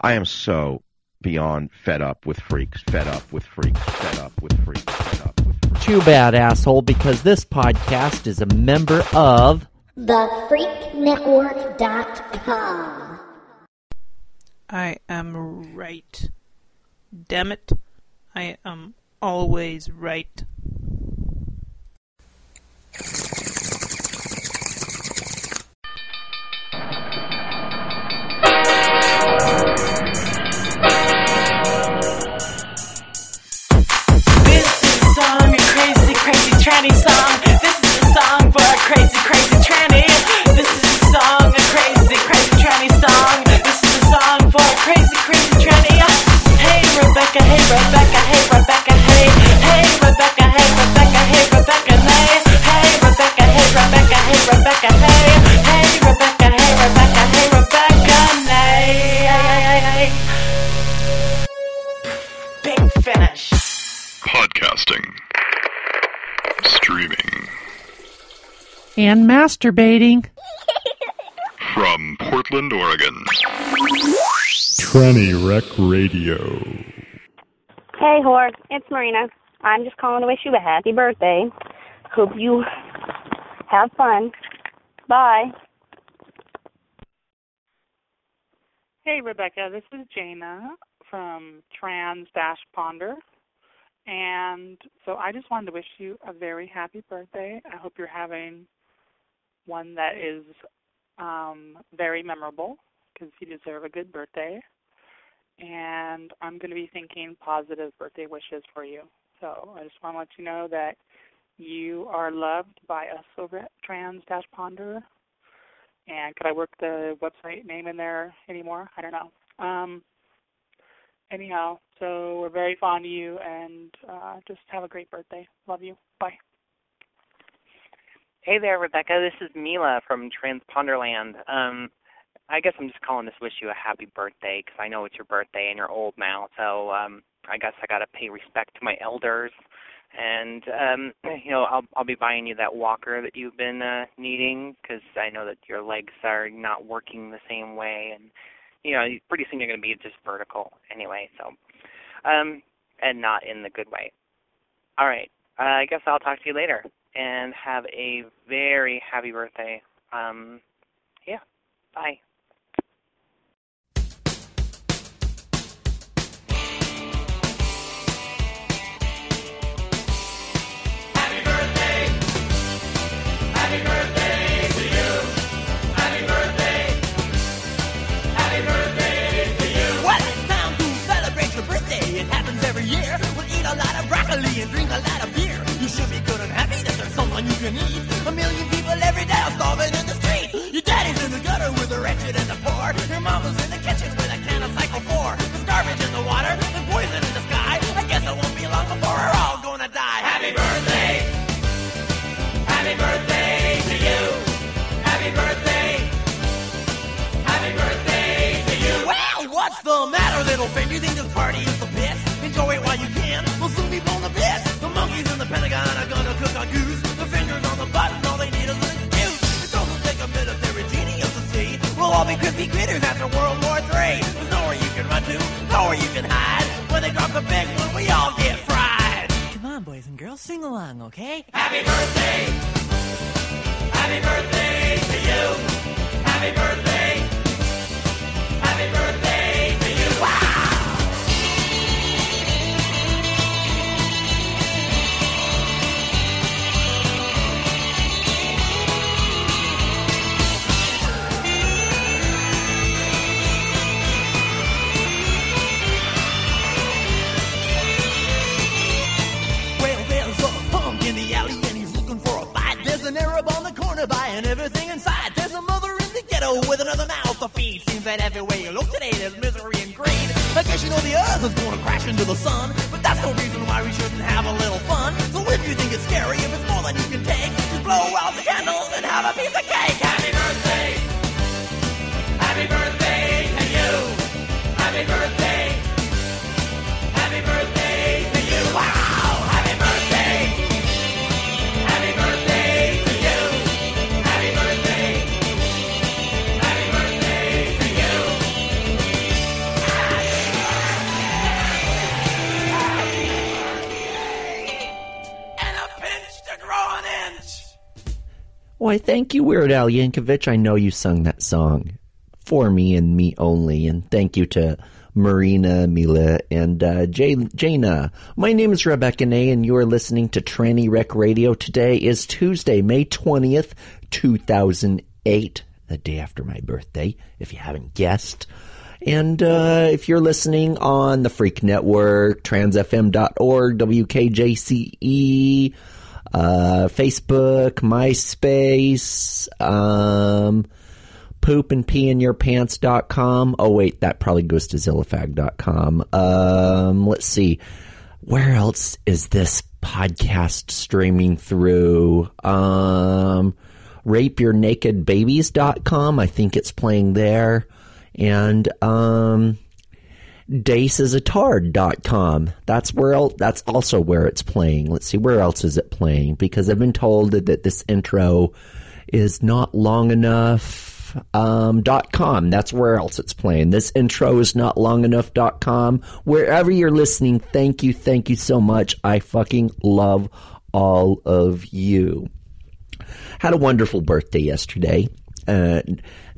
I am so beyond fed up with freaks, fed up with freaks, fed up with freaks, fed up with freaks. Too bad, asshole, because this podcast is a member of TheFreakNetwork.com. I am right. Damn it. I am always right. Tranny song. This is a song for a crazy, crazy tranny. This is a song, a crazy, crazy tranny song. This is a song for a crazy, crazy tranny. Hey Rebecca, hey Rebecca, hey Rebecca, hey. Hey Rebecca, hey Rebecca, hey Rebecca, nay. Hey Rebecca, hey Rebecca, hey Rebecca, hey. Hey Rebecca, hey Rebecca, hey Rebecca. Hey, Big finish. Podcasting. Streaming. and masturbating. From Portland, Oregon. Tranny Wreck Radio. Hey, Horde. It's Marina. I'm just calling to wish you a happy birthday. Hope you have fun. Bye. Hey, Rebecca. This is Jana from Trans Dash Ponder. And so I just wanted to wish you a very happy birthday. I hope you're having one that is um, very memorable because you deserve a good birthday. And I'm going to be thinking positive birthday wishes for you. So I just want to let you know that you are loved by us over at Trans Dash Ponder. And could I work the website name in there anymore? I don't know. Um, anyhow, so we're very fond of you and uh, just have a great birthday. Love you. Bye. Hey there, Rebecca. This is Mila from Transponderland. Um, I guess I'm just calling to wish you a happy birthday because I know it's your birthday and you're old now. So um, I guess I gotta pay respect to my elders, and um, you know I'll I'll be buying you that walker that you've been uh, needing because I know that your legs are not working the same way, and you know pretty soon you're gonna be just vertical anyway. So, um, and not in the good way. All right. Uh, I guess I'll talk to you later and have a very happy birthday. Um, yeah. Bye. Every year. We'll eat a lot of broccoli and drink a lot of beer. You should be good and happy that there's someone you can eat. A million people every day are starving in the street. Your daddy's in the gutter with the wretched and the poor. Your mama's in the kitchen with a can of Cycle 4. There's garbage in the water and poison in the sky. I guess it won't be long before we're all gonna die. Happy birthday. Happy birthday to you. Happy birthday. Happy birthday to you. Well, what's the matter, little friend? You think this party is the? Enjoy it while you can. We'll soon be blown to bits. The monkeys in the Pentagon are gonna cook our goose. The fingers on the button, all they need is an excuse. It doesn't take a to see. We'll all be crispy critters after World War III. There's nowhere you can run to, nowhere you can hide. When they drop the big one, we all get fried. Come on, boys and girls, sing along, okay? Happy birthday. Happy birthday to you. Happy birthday. Why, thank you, Weird Al Yankovic. I know you sung that song for me and me only. And thank you to Marina, Mila, and uh, Jay, Jaina. My name is Rebecca Nay, and you are listening to Tranny Wreck Radio. Today is Tuesday, May 20th, 2008, the day after my birthday, if you haven't guessed. And uh, if you're listening on the Freak Network, transfm.org, WKJCE, uh, Facebook, MySpace, um, poop and pee in your pants.com. Oh, wait, that probably goes to zillifag.com. Um, let's see. Where else is this podcast streaming through? Um, rapeyournakedbabies.com. I think it's playing there. And, um, daceisatard.com. That's where el- that's also where it's playing. Let's see where else is it playing because I've been told that, that this intro is not long enough. Um, com. That's where else it's playing. This intro is not long enough. Com. Wherever you're listening, thank you, thank you so much. I fucking love all of you. Had a wonderful birthday yesterday. Uh,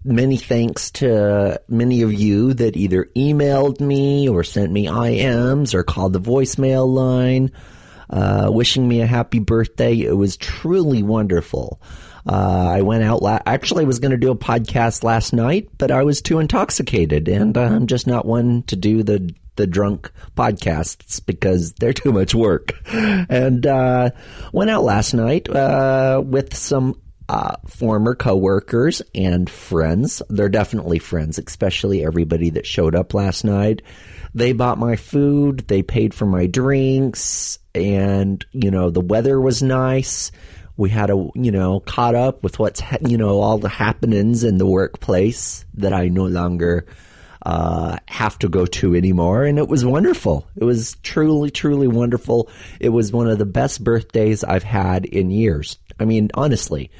many thanks to many of you that either emailed me or sent me IMs or called the voicemail line, uh, wishing me a happy birthday. It was truly wonderful. Uh, I went out. La- Actually, I was going to do a podcast last night, but I was too intoxicated, and uh, I'm just not one to do the the drunk podcasts because they're too much work. And uh, went out last night uh, with some uh, former coworkers and friends. They're definitely friends, especially everybody that showed up last night. They bought my food, they paid for my drinks, and you know the weather was nice. We had a you know caught up with what's ha- you know all the happenings in the workplace that I no longer uh, have to go to anymore. And it was wonderful. It was truly, truly wonderful. It was one of the best birthdays I've had in years. I mean, honestly,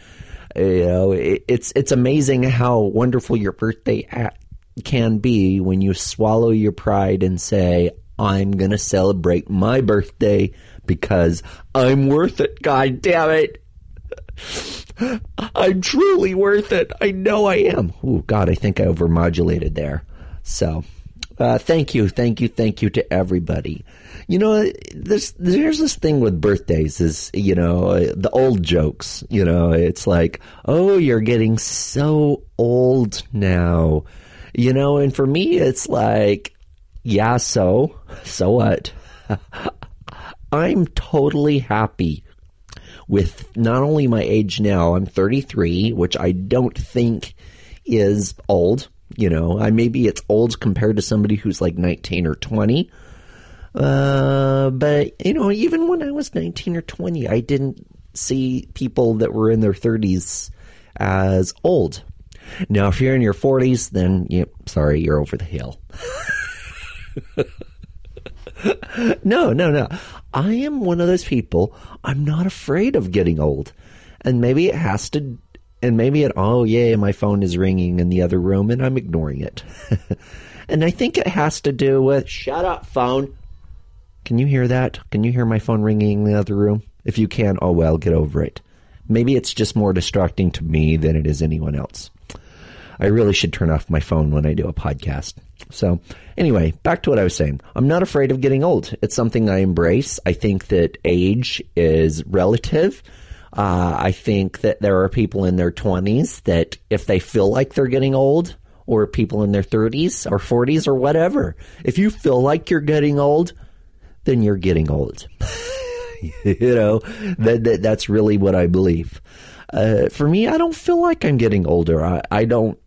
you know, it, it's it's amazing how wonderful your birthday at, can be when you swallow your pride and say, "I'm going to celebrate my birthday because I'm worth it." God damn it. I'm truly worth it. I know I am. Oh God, I think I overmodulated there. So, uh, thank you, thank you, thank you to everybody. You know, there's there's this thing with birthdays is you know the old jokes. You know, it's like, oh, you're getting so old now. You know, and for me, it's like, yeah, so so what? I'm totally happy with not only my age now. I'm 33, which I don't think is old. You know, I maybe it's old compared to somebody who's like 19 or 20. Uh, but you know, even when I was 19 or 20, I didn't see people that were in their 30s as old. Now, if you're in your 40s, then you, sorry, you're over the hill. no, no, no. I am one of those people. I'm not afraid of getting old, and maybe it has to and maybe it, oh, yeah, my phone is ringing in the other room and I'm ignoring it. and I think it has to do with, shut up, phone. Can you hear that? Can you hear my phone ringing in the other room? If you can, oh well, get over it. Maybe it's just more distracting to me than it is anyone else. I really should turn off my phone when I do a podcast. So, anyway, back to what I was saying. I'm not afraid of getting old. It's something I embrace. I think that age is relative. Uh, I think that there are people in their 20s that if they feel like they're getting old, or people in their 30s or 40s or whatever, if you feel like you're getting old, then you're getting old. you know, that, that, that's really what I believe. Uh, for me, I don't feel like I'm getting older. I, I don't,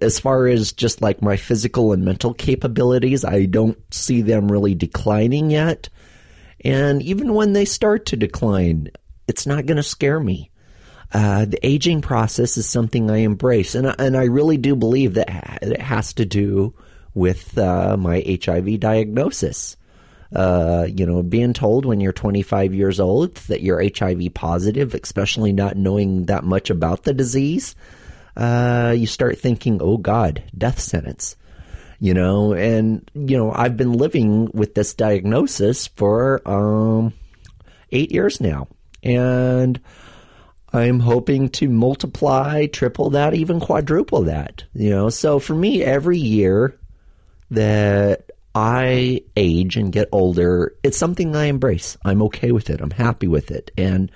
as far as just like my physical and mental capabilities, I don't see them really declining yet. And even when they start to decline, it's not going to scare me. Uh, the aging process is something I embrace, and and I really do believe that it has to do with uh, my HIV diagnosis. Uh, you know, being told when you're 25 years old that you're HIV positive, especially not knowing that much about the disease, uh, you start thinking, "Oh God, death sentence." You know, and you know, I've been living with this diagnosis for um, eight years now and I'm hoping to multiply, triple that, even quadruple that. You know, so for me, every year that I age and get older, it's something I embrace. I'm okay with it. I'm happy with it. And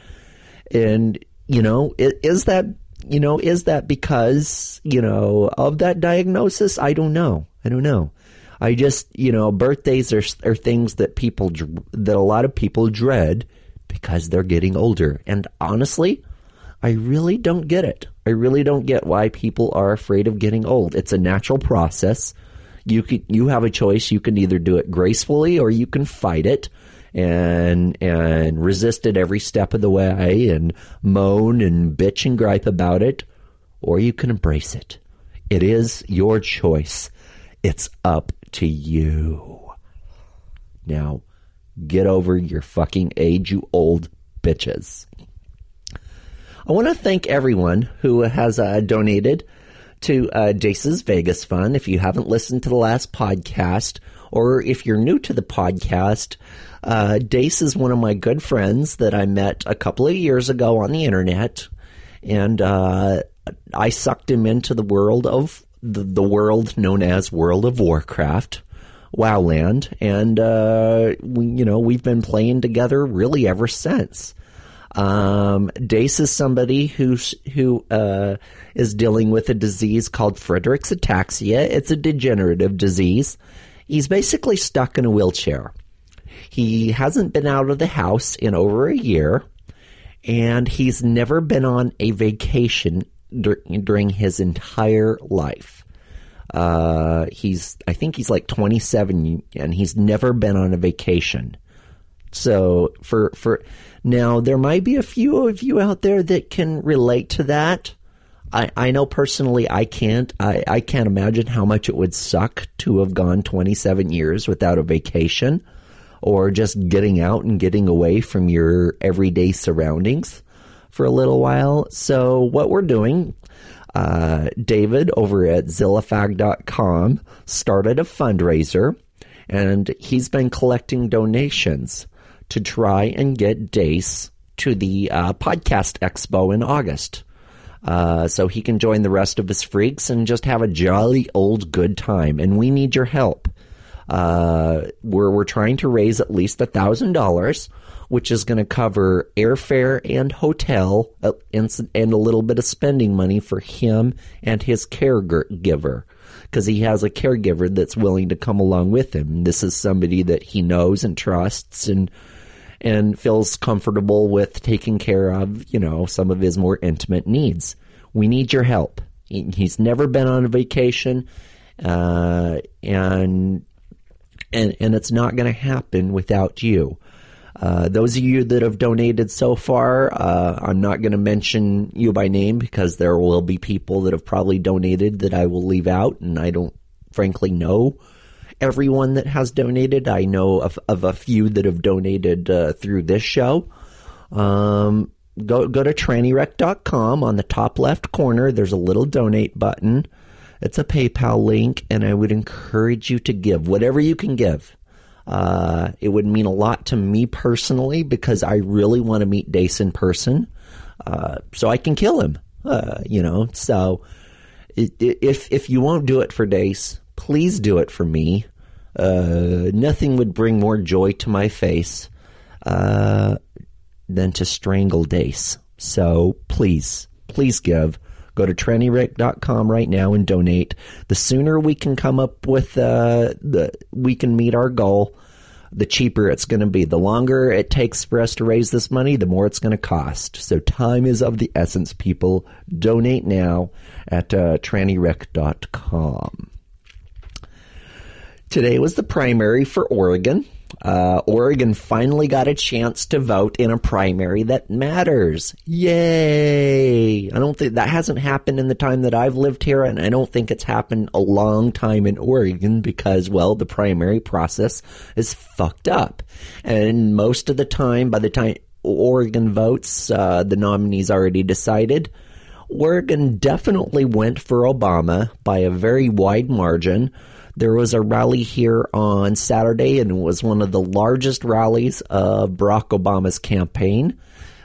and you know, is that you know, is that because, you know, of that diagnosis? I don't know. I don't know. I just, you know, birthdays are are things that people that a lot of people dread because they're getting older. And honestly, I really don't get it. I really don't get why people are afraid of getting old. It's a natural process. You can you have a choice. You can either do it gracefully or you can fight it and and resist it every step of the way and moan and bitch and gripe about it, or you can embrace it. It is your choice. It's up to you. Now, get over your fucking age, you old bitches. I want to thank everyone who has uh, donated to uh, Dace's Vegas Fund. If you haven't listened to the last podcast, or if you're new to the podcast, uh, Dace is one of my good friends that I met a couple of years ago on the internet, and uh, I sucked him into the world of the, the world known as World of Warcraft. Wowland, and uh, we, you know we've been playing together really ever since. Um, Dace is somebody who's who uh, is dealing with a disease called Friedreich's ataxia. It's a degenerative disease. He's basically stuck in a wheelchair. He hasn't been out of the house in over a year, and he's never been on a vacation dur- during his entire life. Uh, he's, I think he's like 27 and he's never been on a vacation. So for, for now, there might be a few of you out there that can relate to that. I, I know personally I can't. I, I can't imagine how much it would suck to have gone 27 years without a vacation or just getting out and getting away from your everyday surroundings for a little while. So what we're doing, uh, David over at Zillafag.com started a fundraiser and he's been collecting donations to try and get Dace to the uh, podcast expo in August. Uh, so he can join the rest of his freaks and just have a jolly old good time. And we need your help. Uh, we're, we're trying to raise at least a thousand dollars, which is going to cover airfare and hotel uh, and, and a little bit of spending money for him and his caregiver. Because he has a caregiver that's willing to come along with him. This is somebody that he knows and trusts and and feels comfortable with taking care of, you know, some of his more intimate needs. We need your help. He's never been on a vacation, uh, and and and it's not going to happen without you. Uh, those of you that have donated so far, uh, I'm not going to mention you by name because there will be people that have probably donated that I will leave out, and I don't frankly know everyone that has donated. I know of, of a few that have donated uh, through this show. Um, go go to trannywreck.com on the top left corner. There's a little donate button. It's a PayPal link, and I would encourage you to give whatever you can give. Uh, it would mean a lot to me personally because I really want to meet Dace in person, uh, so I can kill him. Uh, you know, so if if you won't do it for Dace, please do it for me. Uh, nothing would bring more joy to my face uh, than to strangle Dace. So please, please give. Go to trannywreck.com right now and donate. The sooner we can come up with uh, the we can meet our goal, the cheaper it's going to be. The longer it takes for us to raise this money, the more it's going to cost. So time is of the essence, people. Donate now at uh, trannywreck.com. Today was the primary for Oregon. Uh, Oregon finally got a chance to vote in a primary that matters. Yay! I don't think that hasn't happened in the time that I've lived here, and I don't think it's happened a long time in Oregon because, well, the primary process is fucked up. And most of the time, by the time Oregon votes, uh, the nominee's already decided. Oregon definitely went for Obama by a very wide margin. There was a rally here on Saturday, and it was one of the largest rallies of Barack Obama's campaign.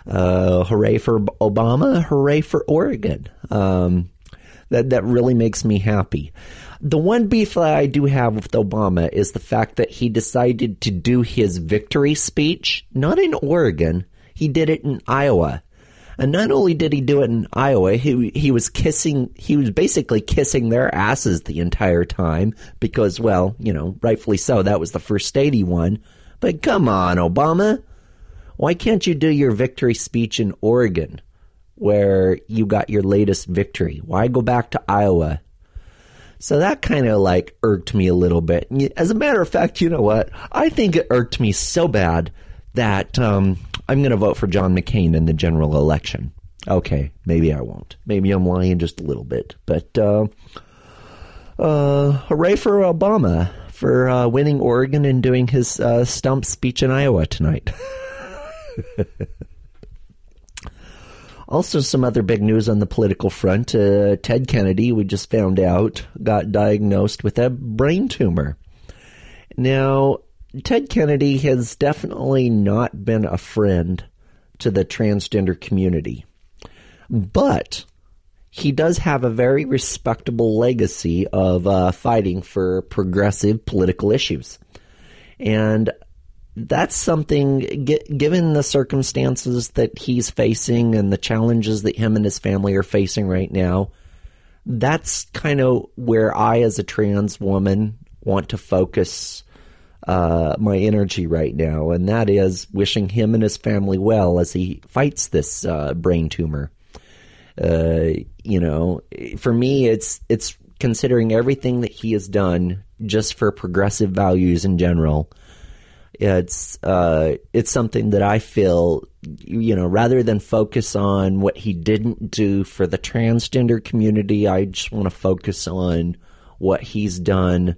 Uh, hooray for Obama! Hooray for Oregon! Um, that that really makes me happy. The one beef that I do have with Obama is the fact that he decided to do his victory speech not in Oregon. He did it in Iowa. And not only did he do it in Iowa, he he was kissing he was basically kissing their asses the entire time because well, you know, rightfully so, that was the first state he won. But come on, Obama. Why can't you do your victory speech in Oregon where you got your latest victory? Why go back to Iowa? So that kind of like irked me a little bit. As a matter of fact, you know what? I think it irked me so bad that um, I'm going to vote for John McCain in the general election. Okay, maybe I won't. Maybe I'm lying just a little bit. But uh, uh, hooray for Obama for uh, winning Oregon and doing his uh, stump speech in Iowa tonight. also, some other big news on the political front. Uh, Ted Kennedy, we just found out, got diagnosed with a brain tumor. Now, Ted Kennedy has definitely not been a friend to the transgender community, but he does have a very respectable legacy of uh, fighting for progressive political issues. And that's something, given the circumstances that he's facing and the challenges that him and his family are facing right now, that's kind of where I, as a trans woman, want to focus uh, my energy right now, and that is wishing him and his family well as he fights this uh, brain tumor. Uh, you know, for me, it's it's considering everything that he has done just for progressive values in general. It's uh, it's something that I feel, you know, rather than focus on what he didn't do for the transgender community, I just want to focus on what he's done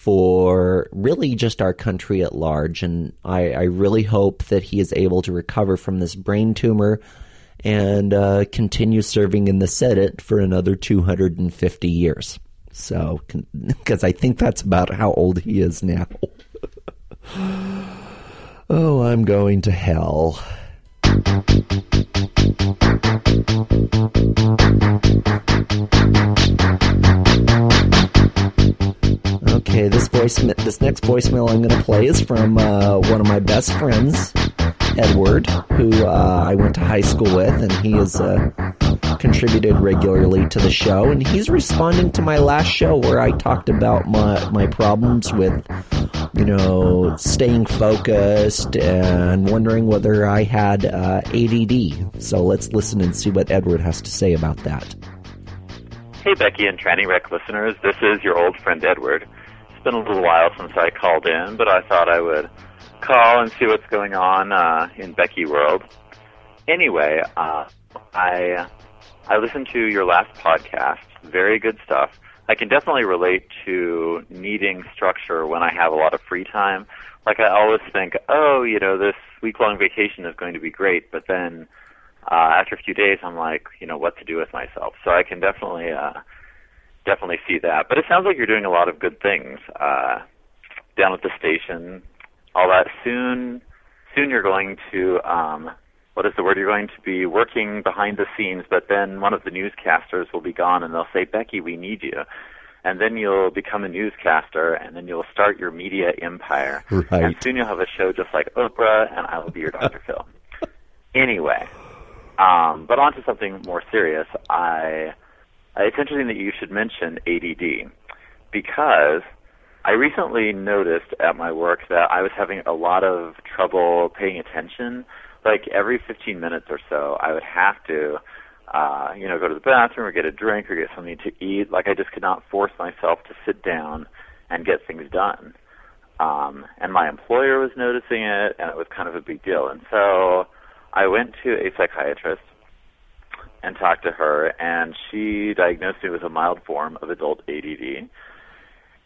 for really just our country at large. And I, I really hope that he is able to recover from this brain tumor and uh, continue serving in the Senate for another 250 years. So, because I think that's about how old he is now. oh, I'm going to hell. Okay, this voice, this next voicemail I'm going to play is from uh, one of my best friends, Edward, who uh, I went to high school with, and he has uh, contributed regularly to the show. And he's responding to my last show where I talked about my my problems with, you know, staying focused and wondering whether I had uh, ADD. So let's listen and see what Edward has to say about that. Hey, Becky and Tranny Wreck listeners. This is your old friend Edward. It's been a little while since I called in, but I thought I would call and see what's going on uh, in Becky world. Anyway, uh, I I listened to your last podcast. Very good stuff. I can definitely relate to needing structure when I have a lot of free time. Like I always think, oh, you know, this week long vacation is going to be great, but then uh, after a few days, I'm like, you know, what to do with myself. So I can definitely, uh, definitely see that. But it sounds like you're doing a lot of good things uh, down at the station. All that soon, soon you're going to, um, what is the word? You're going to be working behind the scenes, but then one of the newscasters will be gone, and they'll say, Becky, we need you. And then you'll become a newscaster, and then you'll start your media empire. Right. And soon you'll have a show just like Oprah, and I will be your Dr. Phil. Anyway, um, but on to something more serious. I it's interesting that you should mention ADD because I recently noticed at my work that I was having a lot of trouble paying attention. Like every 15 minutes or so, I would have to, uh, you know, go to the bathroom or get a drink or get something to eat. Like I just could not force myself to sit down and get things done. Um, and my employer was noticing it, and it was kind of a big deal. And so I went to a psychiatrist and talked to her, and she diagnosed me with a mild form of adult ADD.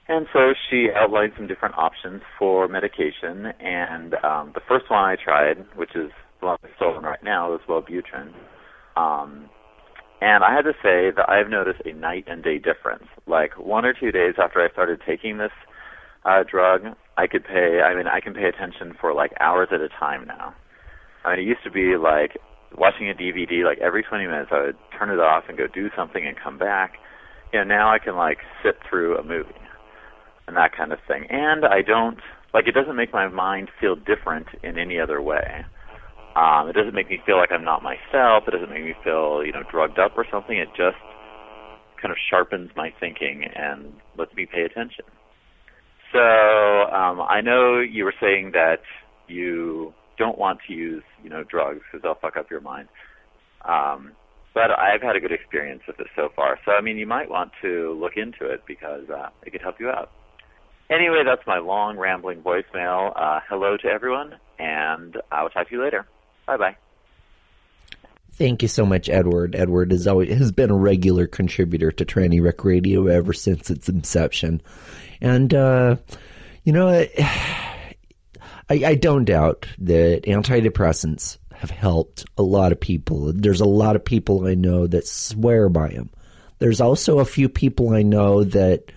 And so she outlined some different options for medication, and um, the first one I tried, which is the one I'm still on right now, was Wellbutrin. Um, and I had to say that I've noticed a night and day difference. Like one or two days after I started taking this uh, drug, I could pay. I mean, I can pay attention for like hours at a time now. I mean, it used to be like watching a DVD. Like every 20 minutes, I would turn it off and go do something and come back. You know, now I can like sit through a movie and that kind of thing. And I don't like it doesn't make my mind feel different in any other way. Um, it doesn't make me feel like I'm not myself. It doesn't make me feel, you know, drugged up or something. It just kind of sharpens my thinking and lets me pay attention. So um, I know you were saying that you don't want to use, you know, drugs because they'll fuck up your mind. Um, but I've had a good experience with it so far. So I mean, you might want to look into it because uh, it could help you out. Anyway, that's my long rambling voicemail. Uh, hello to everyone, and I'll talk to you later. Bye bye. Thank you so much, Edward. Edward has always has been a regular contributor to Tranny Wreck Radio ever since its inception, and uh, you know, I, I don't doubt that antidepressants have helped a lot of people. There's a lot of people I know that swear by them. There's also a few people I know that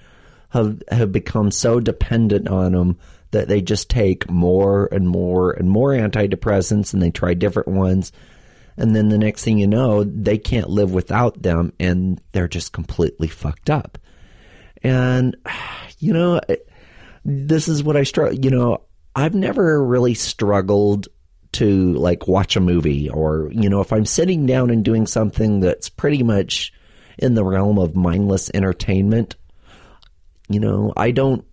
have have become so dependent on them that they just take more and more and more antidepressants and they try different ones and then the next thing you know they can't live without them and they're just completely fucked up and you know this is what i struggle you know i've never really struggled to like watch a movie or you know if i'm sitting down and doing something that's pretty much in the realm of mindless entertainment you know i don't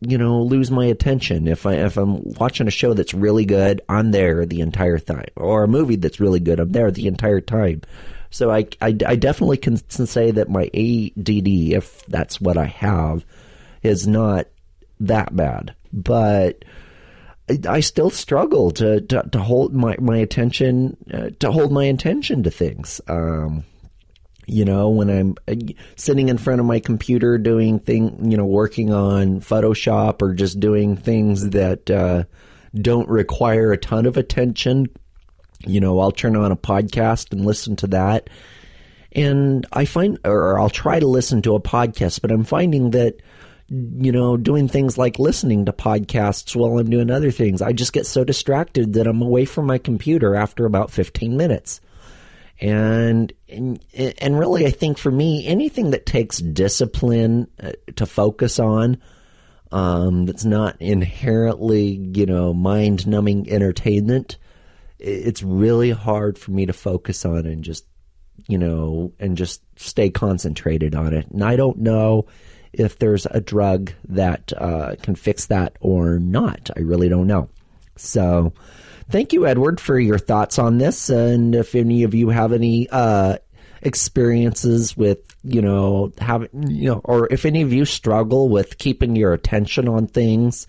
you know lose my attention. If i if i'm watching a show that's really good i'm there the entire time or a movie that's really good i'm there the entire time. So i i, I definitely can say that my add if that's what i have is not that bad. But I, still struggle to, to, to hold my, my attention uh, to hold my attention to things. Um you know when i'm uh, sitting in front of my computer doing thing you know working on photoshop or just doing things that uh, don't require a ton of attention you know i'll turn on a podcast and listen to that. And i find or i'll try to listen to a podcast but i'm finding that you know doing things like listening to podcasts while i'm doing other things. I just get so distracted that i'm away from my computer after about 15 minutes. And, and and really I think for me anything that takes discipline uh, to focus on um, that's not inherently you know mind numbing entertainment it's really hard for me to focus on and just you know and just stay concentrated on it. And I don't know if there's a drug that uh, can fix that or not I really don't know so thank you, Edward, for your thoughts on this. And if any of you have any uh, experiences with, you know, having, you know, or if any of you struggle with keeping your attention on things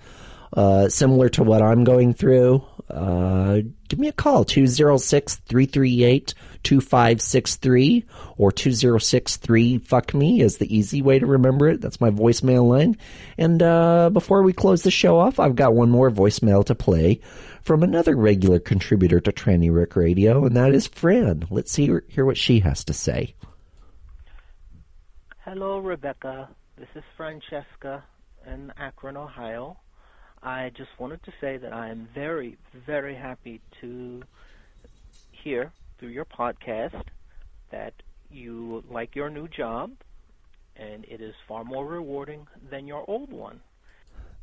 uh, similar to what I'm going through, uh, give me a call 206 338 2563 or 2063 fuck me is the easy way to remember it. That's my voicemail line. And uh, before we close the show off, I've got one more voicemail to play from another regular contributor to Tranny Wreck Radio, and that is Fran. Let's see, hear what she has to say. Hello, Rebecca. This is Francesca in Akron, Ohio. I just wanted to say that I am very, very happy to hear through your podcast that you like your new job and it is far more rewarding than your old one.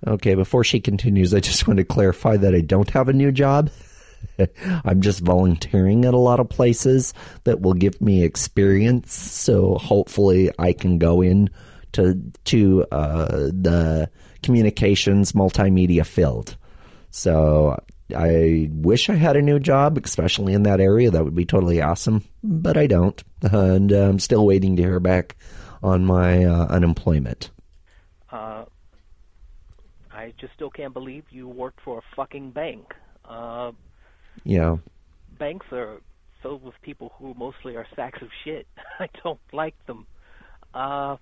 Okay, before she continues, I just want to clarify that I don't have a new job. I'm just volunteering at a lot of places that will give me experience. So hopefully, I can go in to to uh, the communications multimedia field. So I wish I had a new job, especially in that area. That would be totally awesome, but I don't, and uh, I'm still waiting to hear back on my uh, unemployment. Uh, I just still can't believe you worked for a fucking bank. Uh, yeah. Banks are filled with people who mostly are sacks of shit. I don't like them. Uh,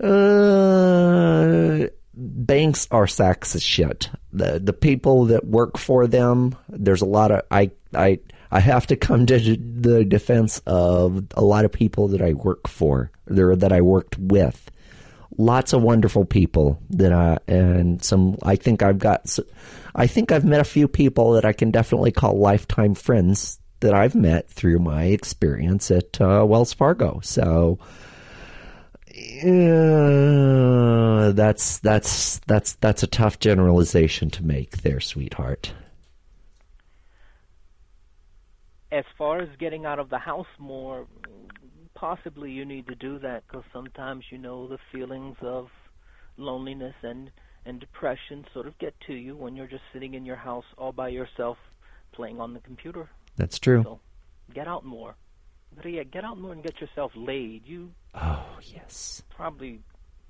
uh, banks are sacks of shit. The the people that work for them, there's a lot of I I I have to come to the defense of a lot of people that I work for, there that I worked with. lots of wonderful people that I and some. I think I've got. I think I've met a few people that I can definitely call lifetime friends that I've met through my experience at uh, Wells Fargo. So. Uh, that's that's that's that's a tough generalization to make there, sweetheart. As far as getting out of the house more, possibly you need to do that because sometimes you know the feelings of loneliness and and depression sort of get to you when you're just sitting in your house all by yourself playing on the computer. That's true. So get out more. Yet, get out more and get yourself laid. You Oh yes. probably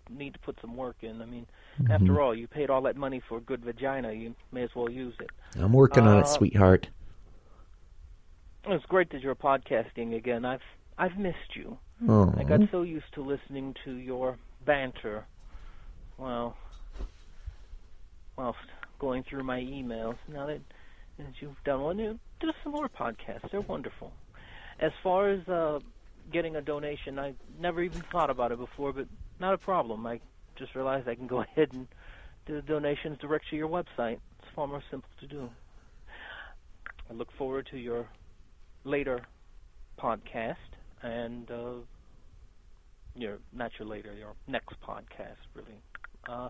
need to put some work in. I mean, Mhm. after all, you paid all that money for a good vagina. You may as well use it. I'm working on Uh, it, sweetheart. It's great that you're podcasting again. I've I've missed you. Aw. I got so used to listening to your banter. Well, whilst going through my emails. Now that, that you've done one, do some more podcasts. They're wonderful. As far as uh, getting a donation, I never even thought about it before, but not a problem. I just realized I can go ahead and do the donations direct to your website. It's far more simple to do. I look forward to your later podcast and uh, your not your later, your next podcast, really. Uh,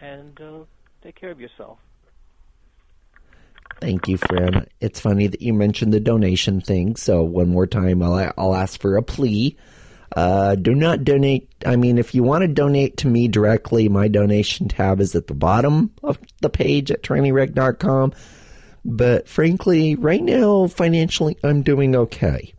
and uh, take care of yourself. Thank you, friend. It's funny that you mentioned the donation thing. So one more time, I'll I'll ask for a plea. Uh, do not donate. I mean, if you want to donate to me directly, my donation tab is at the bottom of the page at trannywreck.com. But frankly, right now, financially, I'm doing okay.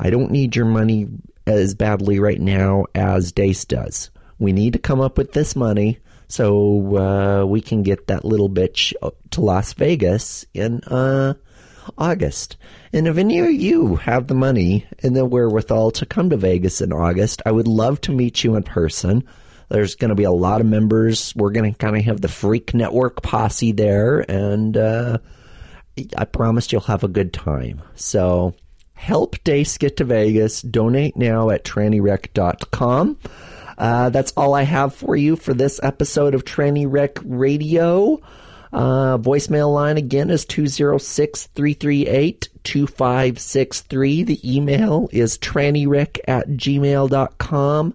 I don't need your money as badly right now as Dace does. We need to come up with this money so uh, we can get that little bitch to Las Vegas in uh, August. And if any of you have the money and the wherewithal to come to Vegas in August, I would love to meet you in person. There's going to be a lot of members. We're going to kind of have the Freak Network posse there, and uh, I promise you'll have a good time. So help Dace get to Vegas. Donate now at trannyWreck.com. Uh, that's all I have for you for this episode of Tranny Wreck Radio. Uh, voicemail line again is 206 338 2563. The email is trannywreck at gmail.com.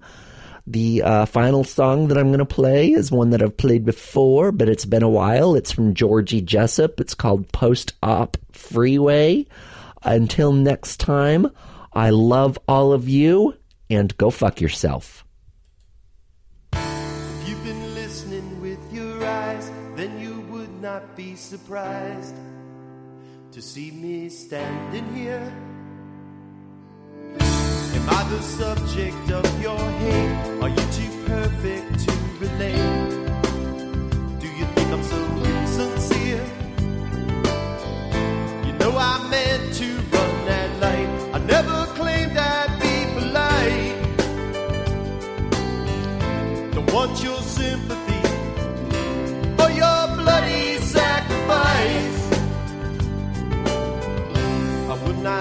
The uh, final song that I'm going to play is one that I've played before, but it's been a while. It's from Georgie Jessup. It's called Post Op Freeway. Until next time, I love all of you and go fuck yourself. Surprised to see me standing here. Am I the subject of your hate? Are you too perfect to relate? Do you think I'm so sincere? You know I meant to run that light. I never claimed I'd be polite. Don't want your sympathy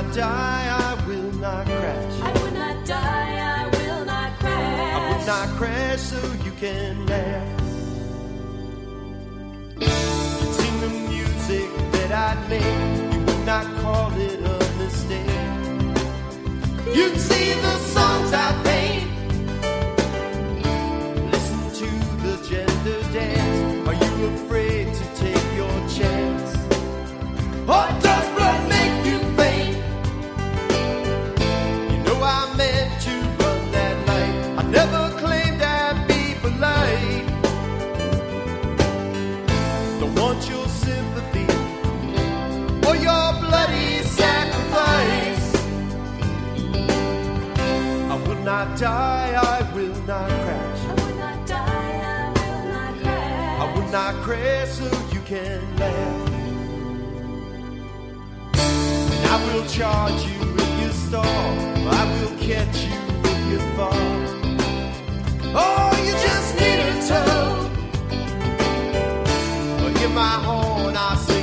not die, I will not crash. I will not die, I will not crash. I will not crash so you can laugh. You'd sing the music that I make, you would not call it a mistake. You'd see the songs I paint. Not die, I will not crash. I will not die, I will not crash. I will not crash so you can laugh. And I will charge you if you stall. I will catch you if you fall. Oh, you just need a tow. Hear my horn, I sing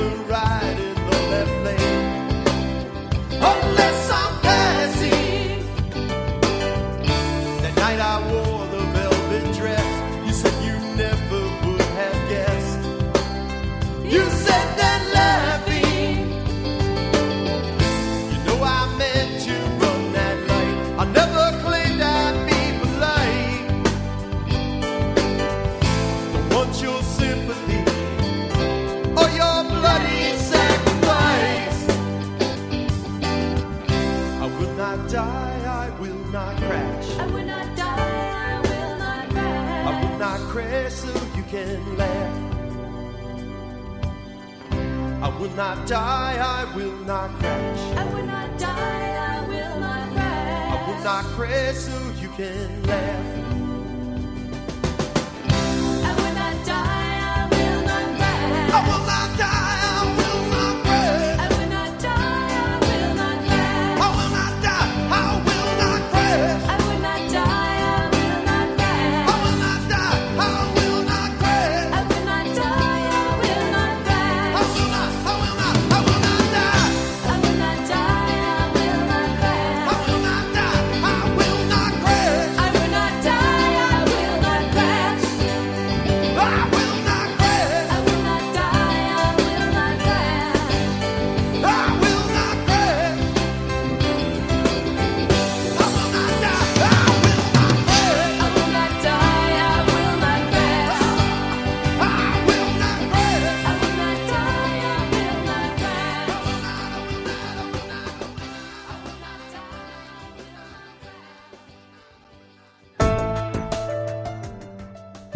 the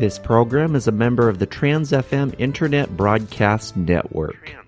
This program is a member of the Trans FM Internet Broadcast Network.